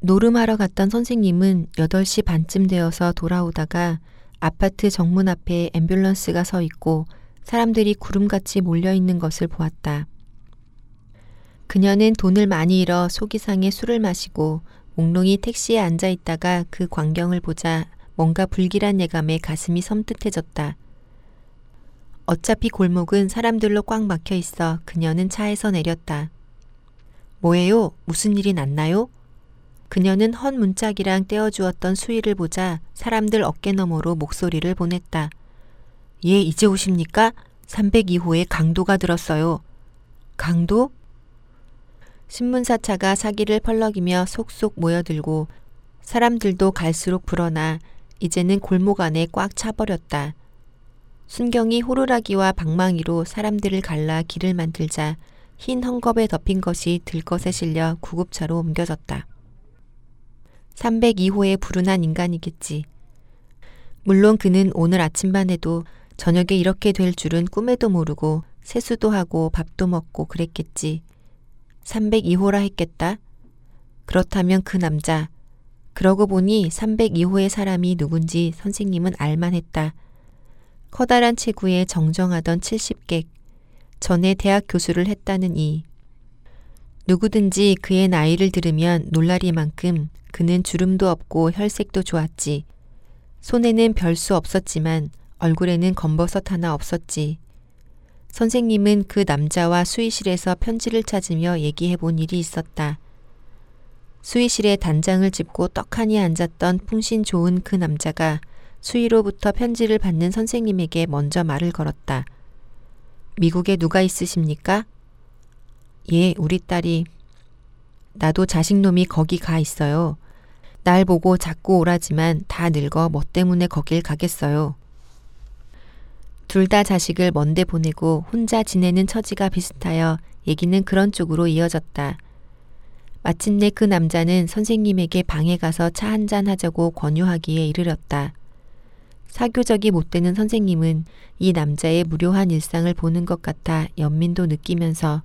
노름하러 갔던 선생님은 8시 반쯤 되어서 돌아오다가 아파트 정문 앞에 앰뷸런스가 서 있고 사람들이 구름같이 몰려 있는 것을 보았다. 그녀는 돈을 많이 잃어 속이상에 술을 마시고 몽롱이 택시에 앉아 있다가 그 광경을 보자 뭔가 불길한 예감에 가슴이 섬뜩해졌다. 어차피 골목은 사람들로 꽉 막혀 있어 그녀는 차에서 내렸다. 뭐예요? 무슨 일이 났나요? 그녀는 헛 문짝이랑 떼어주었던 수위를 보자 사람들 어깨너머로 목소리를 보냈다. 예, 이제 오십니까? 302호에 강도가 들었어요. 강도? 신문사차가 사기를 펄럭이며 속속 모여들고 사람들도 갈수록 불어나 이제는 골목 안에 꽉 차버렸다. 순경이 호루라기와 방망이로 사람들을 갈라 길을 만들자 흰 헝겊에 덮인 것이 들것에 실려 구급차로 옮겨졌다. 302호에 불운한 인간이겠지. 물론 그는 오늘 아침반에도 저녁에 이렇게 될 줄은 꿈에도 모르고 세수도 하고 밥도 먹고 그랬겠지. 302호라 했겠다. 그렇다면 그 남자. 그러고 보니 302호의 사람이 누군지 선생님은 알만했다. 커다란 체구에 정정하던 70객. 전에 대학 교수를 했다는 이. 누구든지 그의 나이를 들으면 놀라리만큼 그는 주름도 없고 혈색도 좋았지. 손에는 별 수 없었지만 얼굴에는 검버섯 하나 없었지. 선생님은 그 남자와 수의실에서 편지를 찾으며 얘기해 본 일이 있었다. 수의실에 단장을 짚고 떡하니 앉았던 풍신 좋은 그 남자가 수의로부터 편지를 받는 선생님에게 먼저 말을 걸었다. 미국에 누가 있으십니까? 예, 우리 딸이. 나도 자식놈이 거기 가 있어요. 날 보고 자꾸 오라지만 다 늙어 뭐 때문에 거길 가겠어요. 둘 다 자식을 먼데 보내고 혼자 지내는 처지가 비슷하여 얘기는 그런 쪽으로 이어졌다. 마침내 그 남자는 선생님에게 방에 가서 차 한잔 하자고 권유하기에 이르렀다. 사교적이 못 되는 선생님은 이 남자의 무료한 일상을 보는 것 같아 연민도 느끼면서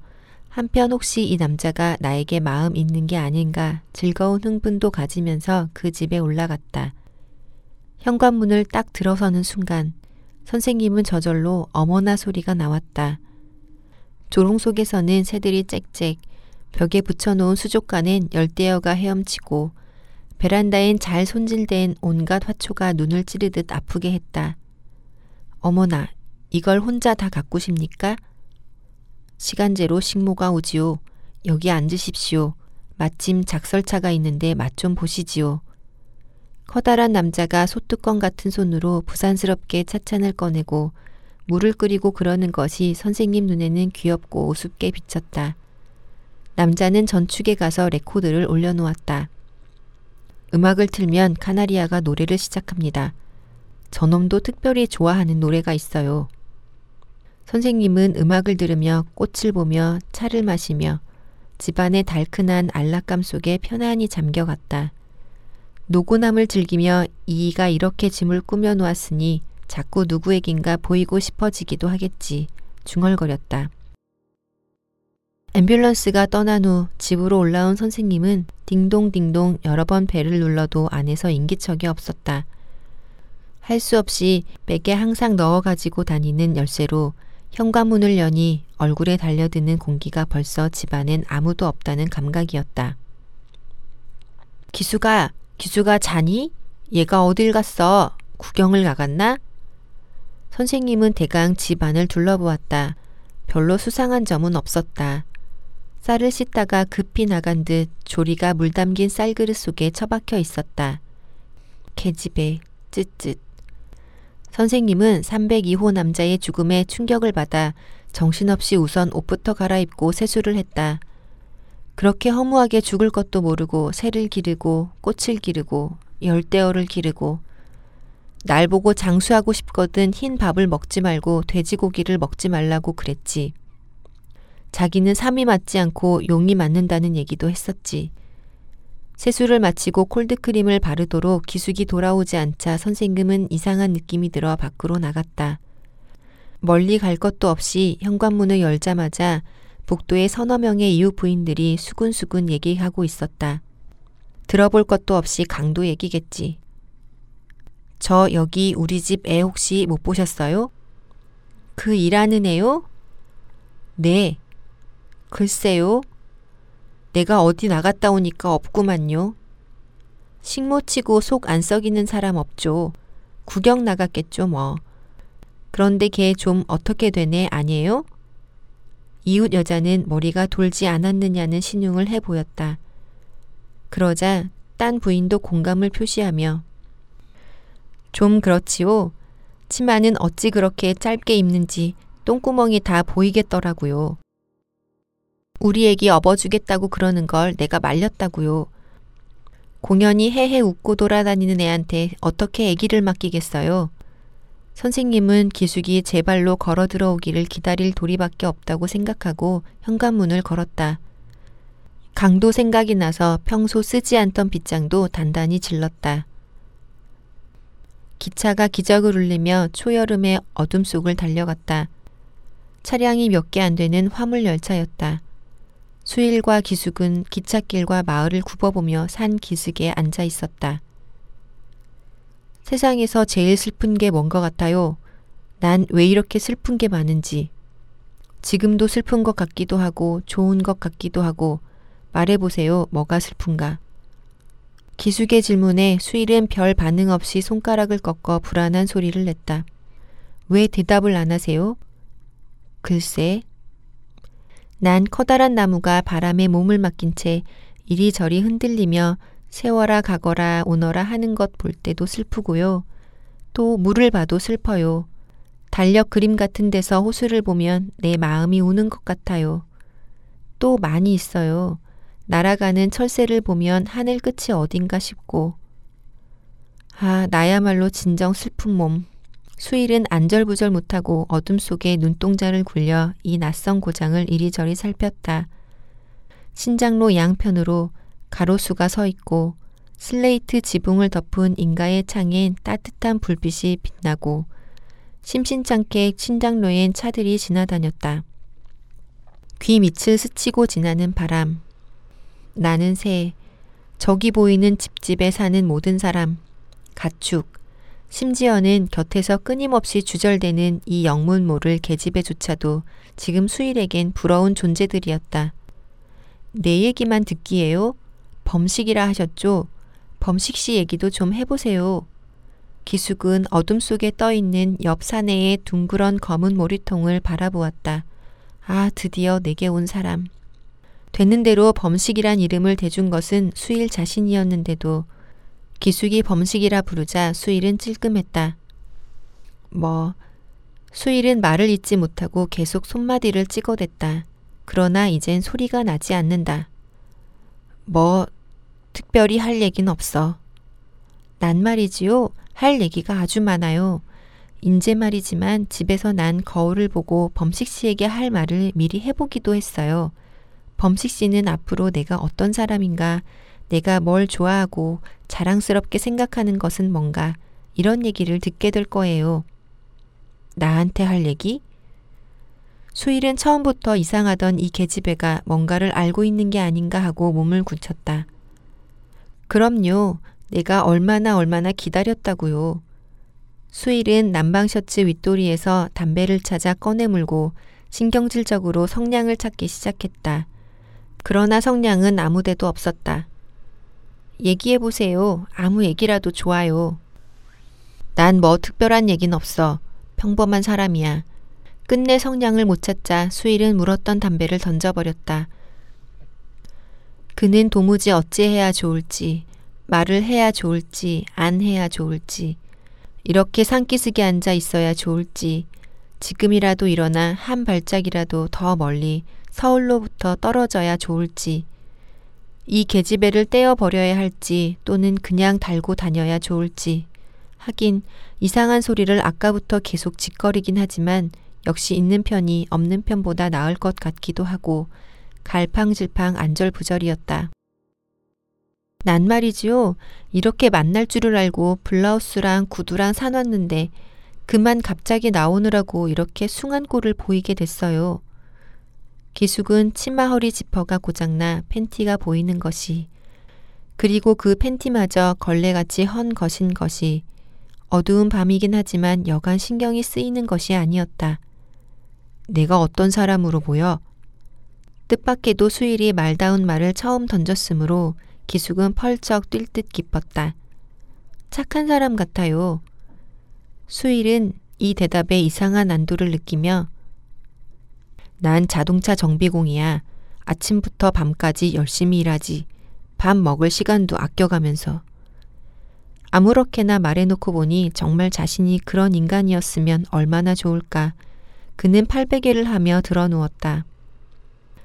한편 혹시 이 남자가 나에게 마음 있는 게 아닌가 즐거운 흥분도 가지면서 그 집에 올라갔다. 현관문을 딱 들어서는 순간 선생님은 저절로 어머나 소리가 나왔다. 조롱 속에서는 새들이 짹짹, 벽에 붙여놓은 수족관엔 열대어가 헤엄치고 베란다엔 잘 손질된 온갖 화초가 눈을 찌르듯 아프게 했다. 어머나, 이걸 혼자 다 가꾸십니까? 시간제로 식모가 오지요. 여기 앉으십시오. 마침 작설차가 있는데 맛 좀 보시지요. 커다란 남자가 소뚜껑 같은 손으로 부산스럽게 차찬을 꺼내고 물을 끓이고 그러는 것이 선생님 눈에는 귀엽고 우습게 비쳤다. 남자는 전축에 가서 레코드를 올려놓았다. 음악을 틀면 카나리아가 노래를 시작합니다. 저놈도 특별히 좋아하는 노래가 있어요. 선생님은 음악을 들으며 꽃을 보며 차를 마시며 집안의 달큰한 안락감 속에 편안히 잠겨갔다. 노고남을 즐기며 이이가 이렇게 짐을 꾸며 놓았으니 자꾸 누구에겐가 보이고 싶어지기도 하겠지. 중얼거렸다. 앰뷸런스가 떠난 후 집으로 올라온 선생님은 딩동딩동 여러 번 벨을 눌러도 안에서 인기척이 없었다. 할 수 없이 백에 항상 넣어 가지고 다니는 열쇠로 현관문을 여니 얼굴에 달려드는 공기가 벌써 집안엔 아무도 없다는 감각이었다. 기수가, 기수가 자니? 얘가 어딜 갔어? 구경을 나갔나? 선생님은 대강 집안을 둘러보았다. 별로 수상한 점은 없었다. 쌀을 씻다가 급히 나간 듯 조리가 물 담긴 쌀그릇 속에 처박혀 있었다. 개집에 쯧쯧. 선생님은 302호 남자의 죽음에 충격을 받아 정신없이 우선 옷부터 갈아입고 세수를 했다. 그렇게 허무하게 죽을 것도 모르고 새를 기르고 꽃을 기르고 열대어를 기르고 날 보고 장수하고 싶거든 흰 밥을 먹지 말고 돼지고기를 먹지 말라고 그랬지. 자기는 삼이 맞지 않고 용이 맞는다는 얘기도 했었지. 세수를 마치고 콜드크림을 바르도록 기숙이 돌아오지 않자 선생님은 이상한 느낌이 들어 밖으로 나갔다. 멀리 갈 것도 없이 현관문을 열자마자 복도에 서너 명의 이웃 부인들이 수군수군 얘기하고 있었다. 들어볼 것도 없이 강도 얘기겠지. 저 여기 우리 집 애 혹시 못 보셨어요? 그 일하는 애요? 네. 글쎄요. 내가 어디 나갔다 오니까 없구만요. 식모치고 속 안 썩이는 사람 없죠. 구경 나갔겠죠, 뭐. 그런데 걔 좀 어떻게 되네, 아니에요? 이웃 여자는 머리가 돌지 않았느냐는 신용을 해 보였다. 그러자 딴 부인도 공감을 표시하며 좀 그렇지요. 치마는 어찌 그렇게 짧게 입는지 똥구멍이 다 보이겠더라고요. 우리 애기 업어주겠다고 그러는 걸 내가 말렸다고요. 공연히 헤헤 웃고 돌아다니는 애한테 어떻게 애기를 맡기겠어요? 선생님은 기숙이 제 발로 걸어 들어오기를 기다릴 도리밖에 없다고 생각하고 현관문을 걸었다. 강도 생각이 나서 평소 쓰지 않던 빗장도 단단히 질렀다. 기차가 기적을 울리며 초여름의 어둠 속을 달려갔다. 차량이 몇 개 안 되는 화물 열차였다. 수일과 기숙은 기찻길과 마을을 굽어보며 산 기슭에 앉아 있었다. 세상에서 제일 슬픈 게 뭔 것 같아요? 난 왜 이렇게 슬픈 게 많은지. 지금도 슬픈 것 같기도 하고 좋은 것 같기도 하고 말해보세요. 뭐가 슬픈가? 기숙의 질문에 수일은 별 반응 없이 손가락을 꺾어 불안한 소리를 냈다. 왜 대답을 안 하세요? 글쎄. 난 커다란 나무가 바람에 몸을 맡긴 채 이리저리 흔들리며 세워라 가거라 오너라 하는 것 볼 때도 슬프고요. 또 물을 봐도 슬퍼요. 달력 그림 같은 데서 호수를 보면 내 마음이 우는 것 같아요. 또 많이 있어요. 날아가는 철새를 보면 하늘 끝이 어딘가 싶고. 아, 나야말로 진정 슬픈 몸. 수일은 안절부절 못하고 어둠 속에 눈동자를 굴려 이 낯선 고장을 이리저리 살폈다. 신장로 양편으로 가로수가 서 있고 슬레이트 지붕을 덮은 인가의 창엔 따뜻한 불빛이 빛나고 심심찮게 신장로엔 차들이 지나다녔다. 귀 밑을 스치고 지나는 바람, 나는 새, 저기 보이는 집집에 사는 모든 사람, 가축, 심지어는 곁에서 끊임없이 주절되는 이 영문 모를 계집애조차도 지금 수일에겐 부러운 존재들이었다. 내 얘기만 듣기에요? 범식이라 하셨죠? 범식 씨 얘기도 좀 해보세요. 기숙은 어둠 속에 떠있는 옆 사내의 둥그런 검은 모리통을 바라보았다. 아, 드디어 내게 온 사람. 되는 대로 범식이란 이름을 대준 것은 수일 자신이었는데도 기숙이 범식이라 부르자 수일은 찔끔했다. 뭐, 수일은 말을 잇지 못하고 계속 손마디를 찍어댔다. 그러나 이젠 소리가 나지 않는다. 뭐, 특별히 할 얘긴 없어. 난 말이지요. 할 얘기가 아주 많아요. 인제 말이지만 집에서 난 거울을 보고 범식 씨에게 할 말을 미리 해보기도 했어요. 범식 씨는 앞으로 내가 어떤 사람인가, 내가 뭘 좋아하고 자랑스럽게 생각하는 것은 뭔가, 이런 얘기를 듣게 될 거예요. 나한테 할 얘기? 수일은 처음부터 이상하던 이 계집애가 뭔가를 알고 있는 게 아닌가 하고 몸을 굳혔다. 그럼요. 내가 얼마나 얼마나 기다렸다고요. 수일은 남방 셔츠 윗도리에서 담배를 찾아 꺼내 물고 신경질적으로 성냥을 찾기 시작했다. 그러나 성냥은 아무데도 없었다. 얘기해 보세요. 아무 얘기라도 좋아요. 난 뭐 특별한 얘긴 없어. 평범한 사람이야. 끝내 성냥을 못 찾자 수일은 물었던 담배를 던져버렸다. 그는 도무지 어찌해야 좋을지, 말을 해야 좋을지, 안 해야 좋을지, 이렇게 산기슭에 앉아 있어야 좋을지, 지금이라도 일어나 한 발짝이라도 더 멀리 서울로부터 떨어져야 좋을지, 이 계집애를 떼어버려야 할지 또는 그냥 달고 다녀야 좋을지. 하긴 이상한 소리를 아까부터 계속 짓거리긴 하지만 역시 있는 편이 없는 편보다 나을 것 같기도 하고 갈팡질팡 안절부절이었다. 난 말이지요. 이렇게 만날 줄을 알고 블라우스랑 구두랑 사놨는데 그만 갑자기 나오느라고 이렇게 숭한 꼴을 보이게 됐어요. 기숙은 치마 허리 지퍼가 고장나 팬티가 보이는 것이 그리고 그 팬티마저 걸레같이 헌 것인 것이 어두운 밤이긴 하지만 여간 신경이 쓰이는 것이 아니었다. 내가 어떤 사람으로 보여? 뜻밖에도 수일이 말다운 말을 처음 던졌으므로 기숙은 펄쩍 뛸 듯 기뻤다. 착한 사람 같아요. 수일은 이 대답에 이상한 안도를 느끼며 난 자동차 정비공이야. 아침부터 밤까지 열심히 일하지. 밥 먹을 시간도 아껴가면서. 아무렇게나 말해놓고 보니 정말 자신이 그런 인간이었으면 얼마나 좋을까. 그는 팔베개를 하며 드러누웠다.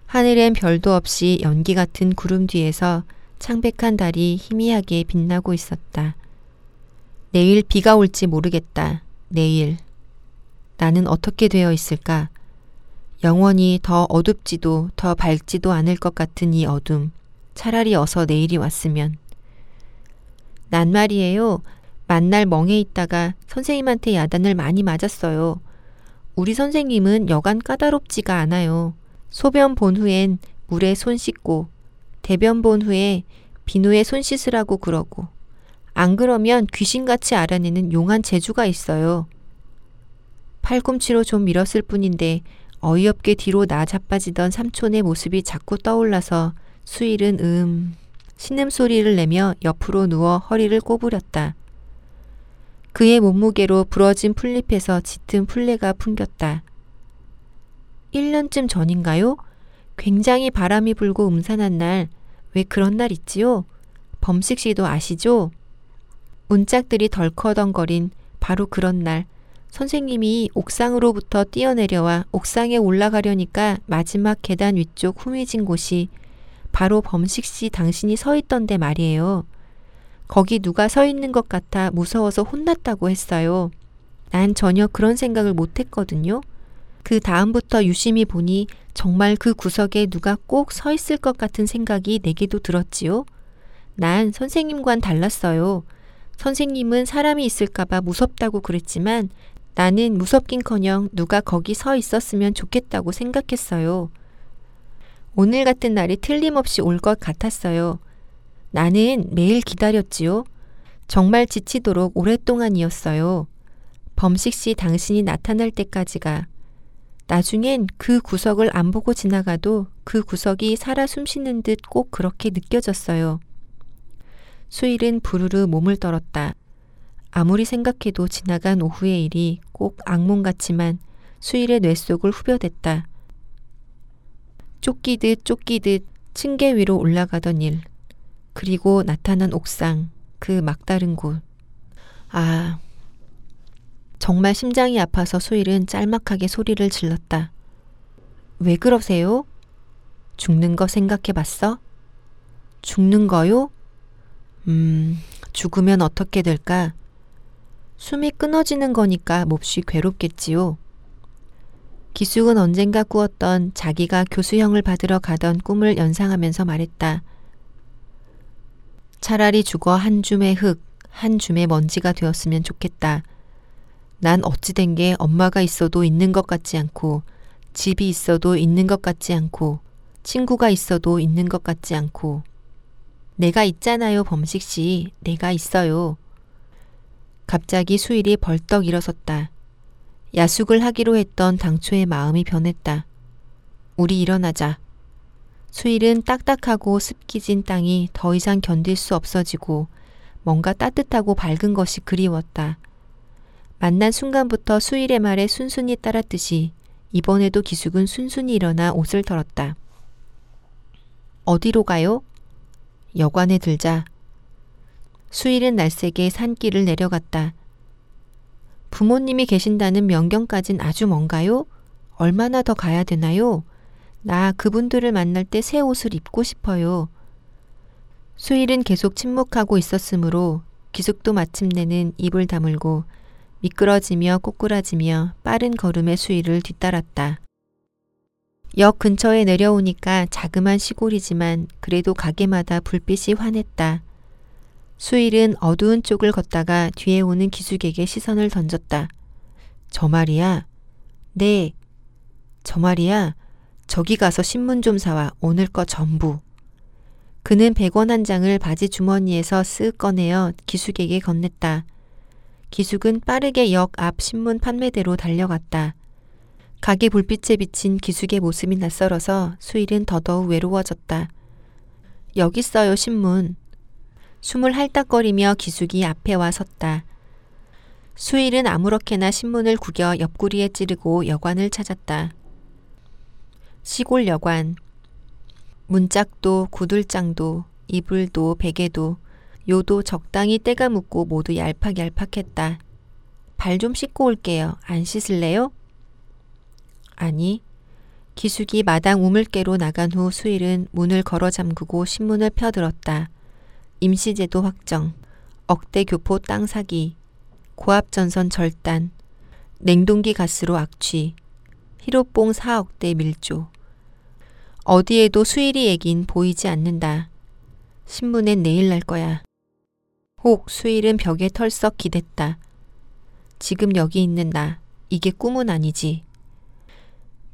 하늘엔 별도 없이 연기 같은 구름 뒤에서 창백한 달이 희미하게 빛나고 있었다. 내일 비가 올지 모르겠다. 내일. 나는 어떻게 되어 있을까? 영원히 더 어둡지도 더 밝지도 않을 것 같은 이 어둠. 차라리 어서 내일이 왔으면. 난 말이에요. 만날 멍에 있다가 선생님한테 야단을 많이 맞았어요. 우리 선생님은 여간 까다롭지가 않아요. 소변 본 후엔 물에 손 씻고, 대변 본 후에 비누에 손 씻으라고 그러고, 안 그러면 귀신같이 알아내는 용한 재주가 있어요. 팔꿈치로 좀 밀었을 뿐인데 어이없게 뒤로 나 자빠지던 삼촌의 모습이 자꾸 떠올라서 수일은 음 신음소리를 내며 옆으로 누워 허리를 꼬부렸다. 그의 몸무게로 부러진 풀잎에서 짙은 풀레가 풍겼다. 1년쯤 전인가요? 굉장히 바람이 불고 음산한 날, 왜 그런 날 있지요? 범식 씨도 아시죠? 문짝들이 덜커덩거린 바로 그런 날, 선생님이 옥상으로부터 뛰어내려와 옥상에 올라가려니까 마지막 계단 위쪽 후미진 곳이 바로 범식 씨 당신이 서 있던데 말이에요. 거기 누가 서 있는 것 같아 무서워서 혼났다고 했어요. 난 전혀 그런 생각을 못 했거든요. 그 다음부터 유심히 보니 정말 그 구석에 누가 꼭 서 있을 것 같은 생각이 내게도 들었지요. 난 선생님과는 달랐어요. 선생님은 사람이 있을까봐 무섭다고 그랬지만 나는 무섭긴커녕 누가 거기 서 있었으면 좋겠다고 생각했어요. 오늘 같은 날이 틀림없이 올 것 같았어요. 나는 매일 기다렸지요. 정말 지치도록 오랫동안이었어요. 범식 씨 당신이 나타날 때까지가. 나중엔 그 구석을 안 보고 지나가도 그 구석이 살아 숨쉬는 듯 꼭 그렇게 느껴졌어요. 수일은 부르르 몸을 떨었다. 아무리 생각해도 지나간 오후의 일이 꼭 악몽 같지만 수일의 뇌 속을 후벼댔다. 쫓기듯 쫓기듯 층계 위로 올라가던 일. 그리고 나타난 옥상, 그 막다른 곳. 아, 정말 심장이 아파서 수일은 짤막하게 소리를 질렀다. 왜 그러세요? 죽는 거 생각해 봤어? 죽는 거요? 음, 죽으면 어떻게 될까? 숨이 끊어지는 거니까 몹시 괴롭겠지요. 기숙은 언젠가 꾸었던 자기가 교수형을 받으러 가던 꿈을 연상하면서 말했다. 차라리 죽어 한 줌의 흙, 한 줌의 먼지가 되었으면 좋겠다. 난 어찌된 게 엄마가 있어도 있는 것 같지 않고, 집이 있어도 있는 것 같지 않고, 친구가 있어도 있는 것 같지 않고, 내가 있잖아요, 범식 씨. 내가 있어요. 갑자기 수일이 벌떡 일어섰다. 야숙을 하기로 했던 당초의 마음이 변했다. 우리 일어나자. 수일은 딱딱하고 습기 진 땅이 더 이상 견딜 수 없어지고 뭔가 따뜻하고 밝은 것이 그리웠다. 만난 순간부터 수일의 말에 순순히 따랐듯이 이번에도 기숙은 순순히 일어나 옷을 털었다. 어디로 가요? 여관에 들자. 수일은 날쌔게 산길을 내려갔다. 부모님이 계신다는 명경까진 아주 먼가요? 얼마나 더 가야 되나요? 나 그분들을 만날 때 새 옷을 입고 싶어요. 수일은 계속 침묵하고 있었으므로 기숙도 마침내는 입을 다물고 미끄러지며 꼬꾸라지며 빠른 걸음의 수일을 뒤따랐다. 역 근처에 내려오니까 자그만 시골이지만 그래도 가게마다 불빛이 환했다. 수일은 어두운 쪽을 걷다가 뒤에 오는 기숙에게 시선을 던졌다. 저 말이야. 네. 저 말이야. 저기 가서 신문 좀 사와. 오늘 거 전부. 그는 100원 한 장을 바지 주머니에서 쓱 꺼내어 기숙에게 건넸다. 기숙은 빠르게 역 앞 신문 판매대로 달려갔다. 가게 불빛에 비친 기숙의 모습이 낯설어서 수일은 더더욱 외로워졌다. 여기 있어요, 신문. 숨을 할딱거리며 기숙이 앞에 와 섰다. 수일은 아무렇게나 신문을 구겨 옆구리에 찌르고 여관을 찾았다. 시골 여관. 문짝도 구들장도 이불도 베개도 요도 적당히 때가 묻고 모두 얄팍얄팍했다. 발 좀 씻고 올게요. 안 씻을래요? 아니. 기숙이 마당 우물개로 나간 후 수일은 문을 걸어 잠그고 신문을 펴들었다. 임시제도 확정, 억대 교포 땅 사기, 고압전선 절단, 냉동기 가스로 악취, 히로뽕 4억대 밀조. 어디에도 수일이 얘긴 보이지 않는다. 신문엔 내일 날 거야. 혹 수일은 벽에 털썩 기댔다. 지금 여기 있는 나, 이게 꿈은 아니지.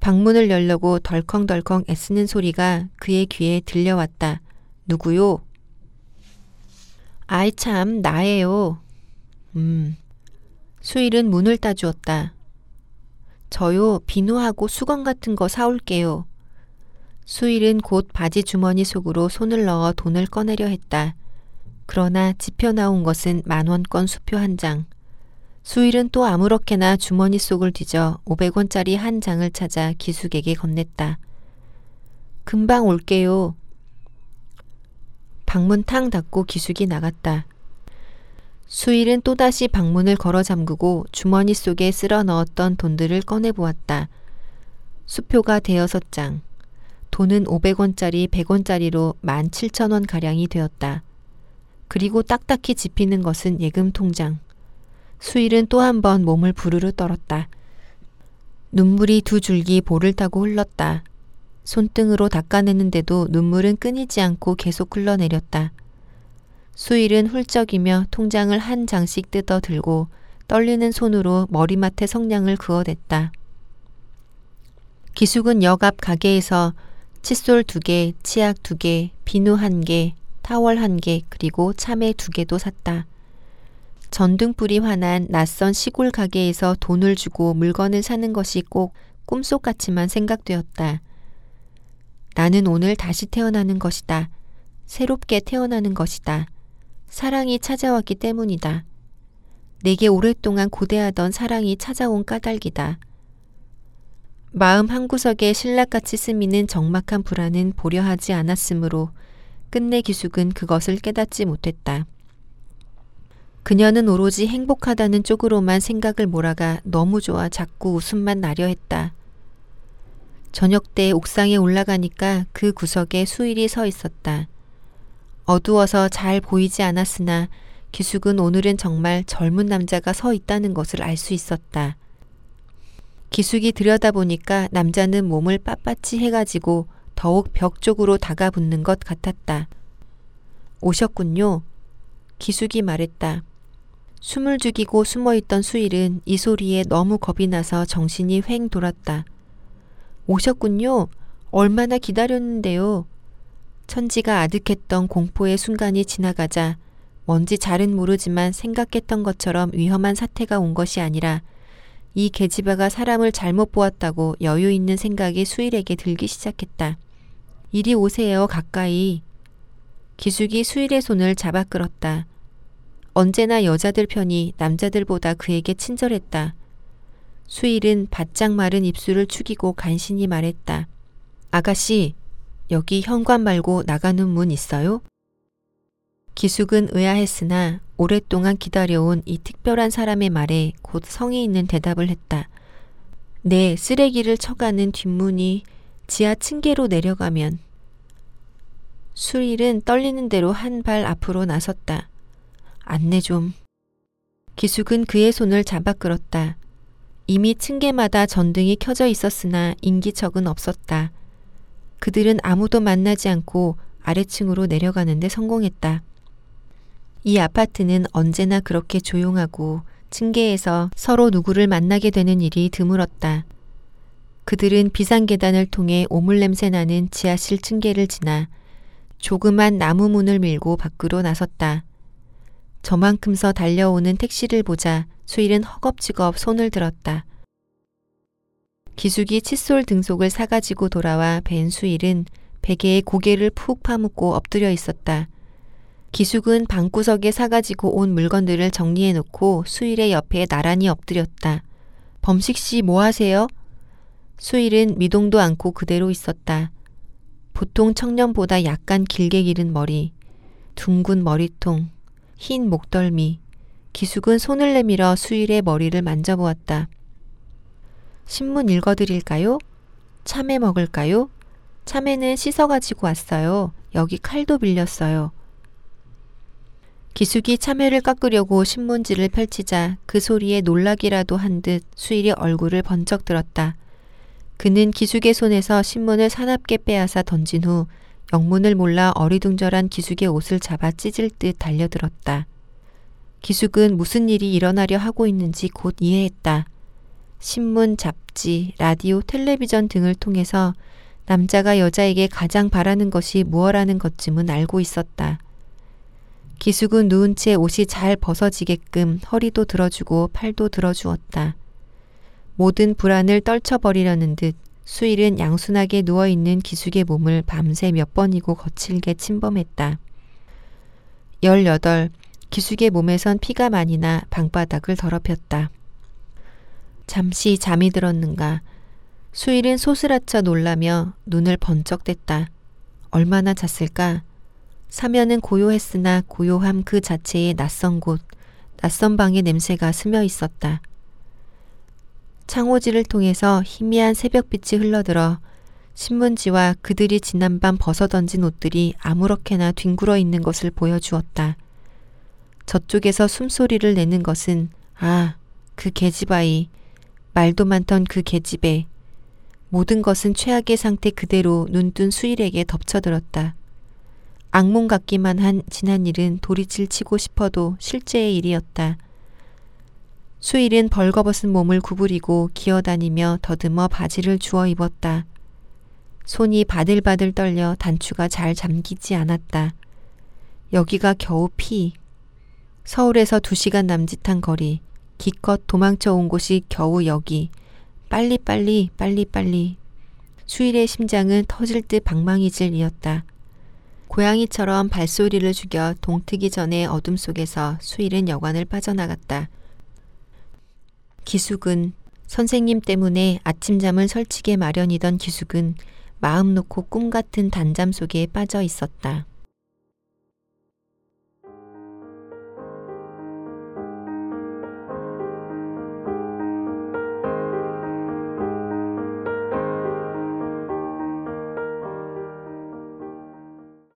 방문을 열려고 덜컹덜컹 애쓰는 소리가 그의 귀에 들려왔다. 누구요? 아이 참, 나예요. 음. 수일은 문을 따주었다. 저요, 비누하고 수건 같은 거 사올게요. 수일은 곧 바지 주머니 속으로 손을 넣어 돈을 꺼내려 했다. 그러나 지펴 나온 것은 만원권 수표 한 장. 수일은 또 아무렇게나 주머니 속을 뒤져 500원짜리 한 장을 찾아 기숙에게 건넸다. 금방 올게요. 방문 탕 닫고 기숙이 나갔다. 수일은 또다시 방문을 걸어 잠그고 주머니 속에 쓸어 넣었던 돈들을 꺼내 보았다. 수표가 대여섯 장. 돈은 500원짜리 100원짜리로 17,000원 가량이 되었다. 그리고 딱딱히 집히는 것은 예금 통장. 수일은 또 한 번 몸을 부르르 떨었다. 눈물이 두 줄기 볼을 타고 흘렀다. 손등으로 닦아내는데도 눈물은 끊이지 않고 계속 흘러내렸다. 수일은 훌쩍이며 통장을 한 장씩 뜯어 들고 떨리는 손으로 머리맡에 성냥을 그어댔다. 기숙은 역 앞 가게에서 칫솔 두 개, 치약 두 개, 비누 한 개, 타월 한 개, 그리고 참외 두 개도 샀다. 전등불이 환한 낯선 시골 가게에서 돈을 주고 물건을 사는 것이 꼭 꿈속같이만 생각되었다. 나는 오늘 다시 태어나는 것이다. 새롭게 태어나는 것이다. 사랑이 찾아왔기 때문이다. 내게 오랫동안 고대하던 사랑이 찾아온 까닭이다. 마음 한구석에 신락같이 스미는 적막한 불안은 보려하지 않았으므로 끝내 기숙은 그것을 깨닫지 못했다. 그녀는 오로지 행복하다는 쪽으로만 생각을 몰아가 너무 좋아 자꾸 웃음만 나려 했다. 저녁 때 옥상에 올라가니까 그 구석에 수일이 서 있었다. 어두워서 잘 보이지 않았으나 기숙은 오늘은 정말 젊은 남자가 서 있다는 것을 알 수 있었다. 기숙이 들여다보니까 남자는 몸을 빳빳이 해가지고 더욱 벽 쪽으로 다가붙는 것 같았다. 오셨군요. 기숙이 말했다. 숨을 죽이고 숨어있던 수일은 이 소리에 너무 겁이 나서 정신이 횡 돌았다. 오셨군요. 얼마나 기다렸는데요. 천지가 아득했던 공포의 순간이 지나가자 뭔지 잘은 모르지만 생각했던 것처럼 위험한 사태가 온 것이 아니라 이 계집애가 사람을 잘못 보았다고 여유 있는 생각이 수일에게 들기 시작했다. 이리 오세요, 가까이. 기숙이 수일의 손을 잡아 끌었다. 언제나 여자들 편이 남자들보다 그에게 친절했다. 수일은 바짝 마른 입술을 축이고 간신히 말했다. 아가씨, 여기 현관 말고 나가는 문 있어요? 기숙은 의아했으나 오랫동안 기다려온 이 특별한 사람의 말에 곧 성의 있는 대답을 했다. 네, 쓰레기를 쳐가는 뒷문이 지하 층계로 내려가면 수일은 떨리는 대로 한 발 앞으로 나섰다. 안내 좀. 기숙은 그의 손을 잡아 끌었다. 이미 층계마다 전등이 켜져 있었으나 인기척은 없었다. 그들은 아무도 만나지 않고 아래층으로 내려가는데 성공했다. 이 아파트는 언제나 그렇게 조용하고 층계에서 서로 누구를 만나게 되는 일이 드물었다. 그들은 비상계단을 통해 오물 냄새 나는 지하실 층계를 지나 조그만 나무 문을 밀고 밖으로 나섰다. 저만큼 서 달려오는 택시를 보자 수일은 허겁지겁 손을 들었다. 기숙이 칫솔 등속을 사가지고 돌아와 벤 수일은 베개에 고개를 푹 파묻고 엎드려 있었다. 기숙은 방구석에 사가지고 온 물건들을 정리해 놓고 수일의 옆에 나란히 엎드렸다. 범식 씨 뭐 하세요? 수일은 미동도 않고 그대로 있었다. 보통 청년보다 약간 길게 기른 머리, 둥근 머리통, 흰 목덜미. 기숙은 손을 내밀어 수일의 머리를 만져보았다. 신문 읽어드릴까요? 참외 먹을까요? 참외는 씻어가지고 왔어요. 여기 칼도 빌렸어요. 기숙이 참외를 깎으려고 신문지를 펼치자 그 소리에 놀라기라도 한 듯 수일이 얼굴을 번쩍 들었다. 그는 기숙의 손에서 신문을 사납게 빼앗아 던진 후 영문을 몰라 어리둥절한 기숙의 옷을 잡아 찢을 듯 달려들었다. 기숙은 무슨 일이 일어나려 하고 있는지 곧 이해했다. 신문, 잡지, 라디오, 텔레비전 등을 통해서 남자가 여자에게 가장 바라는 것이 무엇라는 것쯤은 알고 있었다. 기숙은 누운 채 옷이 잘 벗어지게끔 허리도 들어주고 팔도 들어주었다. 모든 불안을 떨쳐버리려는 듯 수일은 양순하게 누워있는 기숙의 몸을 밤새 몇 번이고 거칠게 침범했다. 18. 기숙의 몸에선 피가 많이 나 방바닥을 더럽혔다. 잠시 잠이 들었는가. 수일은 소스라쳐 놀라며 눈을 번쩍 뗐다. 얼마나 잤을까? 사면은 고요했으나 고요함 그 자체의 낯선 곳, 낯선 방의 냄새가 스며 있었다. 창호지를 통해서 희미한 새벽빛이 흘러들어 신문지와 그들이 지난밤 벗어던진 옷들이 아무렇게나 뒹굴어 있는 것을 보여주었다. 저쪽에서 숨소리를 내는 것은 아, 그 계집아이, 말도 많던 그 계집애. 모든 것은 최악의 상태 그대로 눈뜬 수일에게 덮쳐들었다. 악몽 같기만 한 지난 일은 도리질 치고 싶어도 실제의 일이었다. 수일은 벌거벗은 몸을 구부리고 기어다니며 더듬어 바지를 주워 입었다. 손이 바들바들 떨려 단추가 잘 잠기지 않았다. 여기가 겨우 피. 서울에서 두 시간 남짓한 거리. 기껏 도망쳐 온 곳이 겨우 여기. 빨리빨리, 빨리빨리. 수일의 심장은 터질 듯 방망이질이었다. 고양이처럼 발소리를 죽여 동트기 전에 어둠 속에서 수일은 여관을 빠져나갔다. 기숙은 선생님 때문에 아침잠을 설치게 마련이던 기숙은 마음 놓고 꿈 같은 단잠 속에 빠져 있었다.